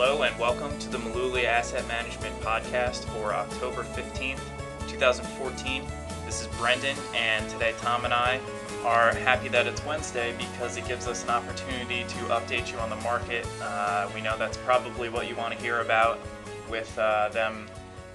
Hello and welcome to the Mullooly Asset Management Podcast for October 15th, 2014. This is Brendan, and today Tom and I are happy that it's Wednesday because it gives us an opportunity to update you on the market. Uh, we know that's probably what you want to hear about with uh, them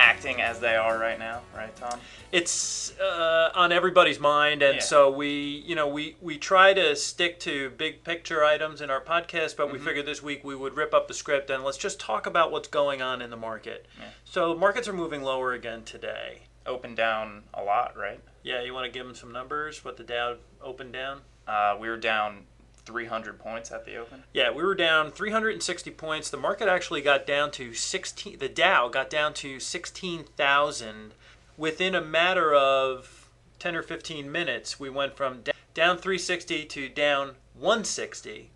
acting as they are right now, right, Tom? It's uh, on everybody's mind, and Yeah. so we, you know, we we try to stick to big picture items in our podcast, but we Mm-hmm. figured this week we would rip up the script and let's just talk about what's going on in the market. Yeah. So markets are moving lower again today. Open down a lot, right? Yeah, you want to give them some numbers? What the Dow opened down? Uh, we were down 300 points at the open. Yeah, we were down 360 points. The market actually got down to 16. The Dow got down to 16,000 within a matter of 10 or 15 minutes. We went from down 360 to down 160.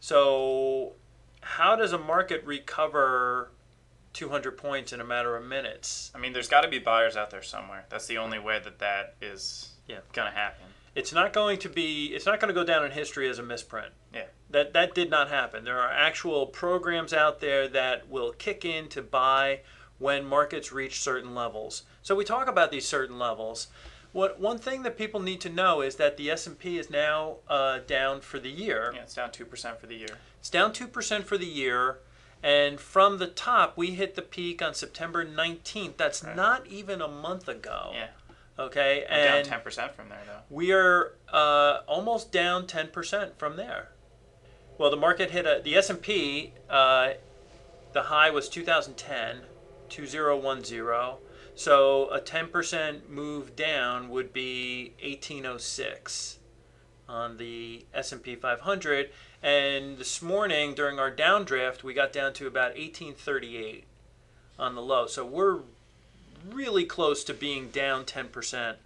So, how does a market recover 200 points in a matter of minutes? I mean, there's got to be buyers out there somewhere. That's the only way that that is Yeah. going to happen. It's not going to be. It's not going to go down in history as a misprint. Yeah. That that did not happen. There are actual programs out there that will kick in to buy when markets reach certain levels. So we talk about these certain levels. What one thing that people need to know is that the S and P is now uh, down for the year. Yeah, it's down 2% for the year. It's down two percent for the year, and from the top we hit the peak on September nineteenth. That's Right. not even a month ago. Yeah. Okay. We're And down 10% from there, though. we are uh, almost down 10% from there. Well, the market hit a, the S&P, uh, the high was 2010, 2010. So a 10% move down would be 1806 on the S&P 500 and this morning during our downdraft we got down to about 1838 on the low. So we're really close to being down 10%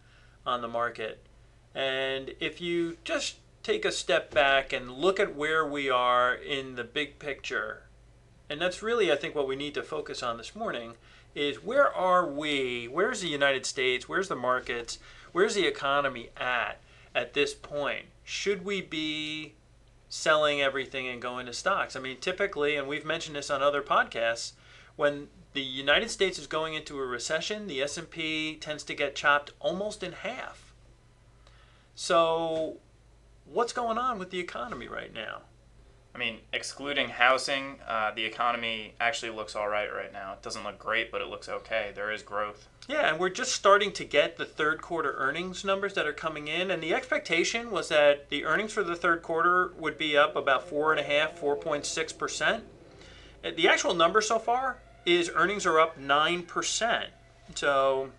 on the market. And if you just take a step back and look at where we are in the big picture, and that's really, I think, what we need to focus on this morning is where are we? Where's the United States? Where's the markets? Where's the economy at at this point? Should we be selling everything and going to stocks? I mean, typically, and we've mentioned this on other podcasts, when the United States is going into a recession, the S&P tends to get chopped almost in half. So, what's going on with the economy right now? I mean, excluding housing, uh, the economy actually looks all right right now. It doesn't look great, but it looks okay. There is growth. Yeah, and we're just starting to get the third quarter earnings numbers that are coming in, and the expectation was that the earnings for the third quarter would be up about four and a half, four point six percent. The actual number so far is earnings are up nine percent. So,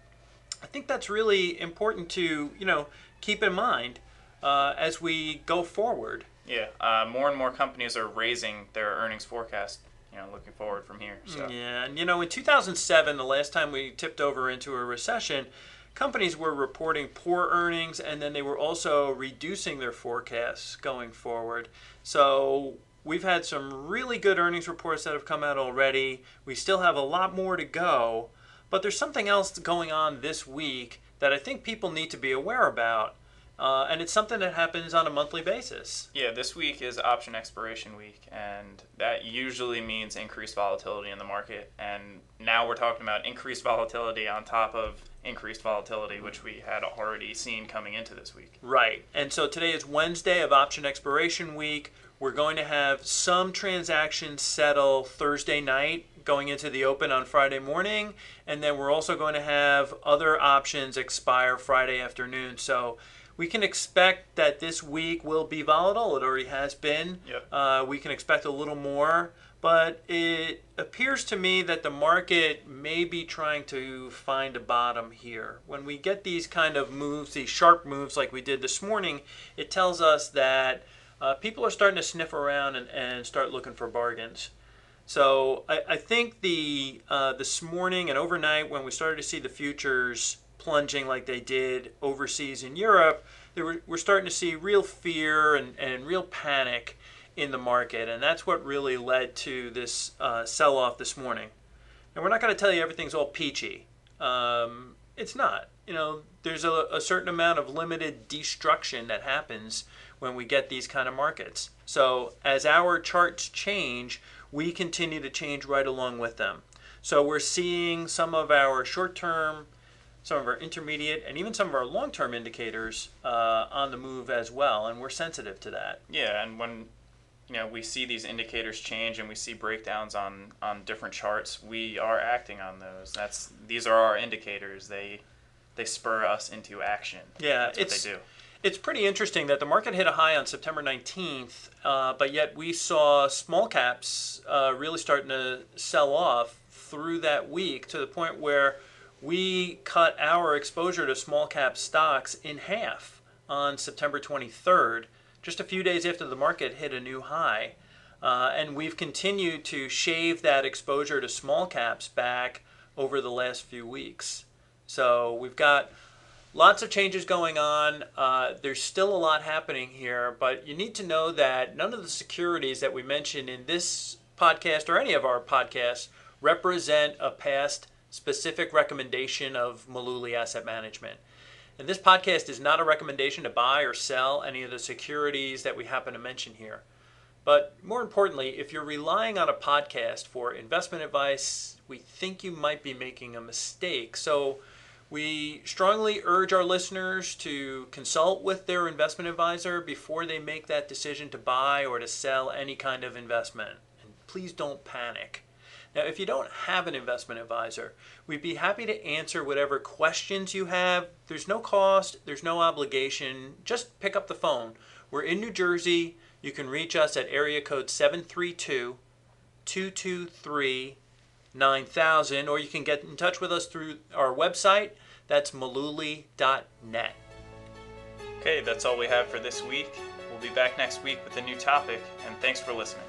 I think that's really important to you know keep in mind uh, as we go forward. Yeah, uh, more and more companies are raising their earnings forecast. You know, looking forward from here. So Yeah, and you know, in 2007, the last time we tipped over into a recession, companies were reporting poor earnings and then they were also reducing their forecasts going forward. So we've had some really good earnings reports that have come out already. We still have a lot more to go, but there's something else going on this week that I think people need to be aware about. Uh, and it's something that happens on a monthly basis. yeah, this week is option expiration week, and that usually means increased volatility in the market. And now we're talking about increased volatility on top of increased volatility, which we had already seen coming into this week. Right. And so today is Wednesday of option expiration week. We're going to have some transactions settle Thursday night going into the open on Friday morning. And then we're also going to have other options expire Friday afternoon. So we can expect that this week will be volatile. It already has been. Yep. Uh, we can expect a little more. But it appears to me that the market may be trying to find a bottom here. When we get these kind of moves, these sharp moves like we did this morning, it tells us that uh, people are starting to sniff around and, and start looking for bargains. So I, I think the uh, this morning and overnight when we started to see the futures plunging like they did overseas in Europe, were, we're starting to see real fear and, and real panic in the market, and that's what really led to this uh, sell-off this morning. And we're not going to tell you everything's all peachy. Um, it's not. You know, there's a, a certain amount of limited destruction that happens when we get these kind of markets. So as our charts change, we continue to change right along with them. So we're seeing some of our short term, some of our intermediate, and even some of our long term indicators uh, on the move as well, and we're sensitive to that. Yeah, and when you know we see these indicators change and we see breakdowns on on different charts, we are acting on those. That's these are our indicators. They they spur us into action. Yeah, That's what it's they do. It's pretty interesting that the market hit a high on September 19th, uh, but yet we saw small caps uh, really starting to sell off through that week to the point where we cut our exposure to small cap stocks in half on September 23rd, just a few days after the market hit a new high. Uh, and we've continued to shave that exposure to small caps back over the last few weeks. So we've got lots of changes going on. Uh, there's still a lot happening here, but you need to know that none of the securities that we mentioned in this podcast or any of our podcasts represent a past specific recommendation of Mullooly Asset Management. And this podcast is not a recommendation to buy or sell any of the securities that we happen to mention here. But more importantly, if you're relying on a podcast for investment advice, we think you might be making a mistake. So we strongly urge our listeners to consult with their investment advisor before they make that decision to buy or to sell any kind of investment. And please don't panic. Now, if you don't have an investment advisor, we'd be happy to answer whatever questions you have. There's no cost, there's no obligation. Just pick up the phone. We're in New Jersey. You can reach us at area code 732 223 9000, or you can get in touch with us through our website. That's mullooly.net. Okay, that's all we have for this week. We'll be back next week with a new topic, and thanks for listening.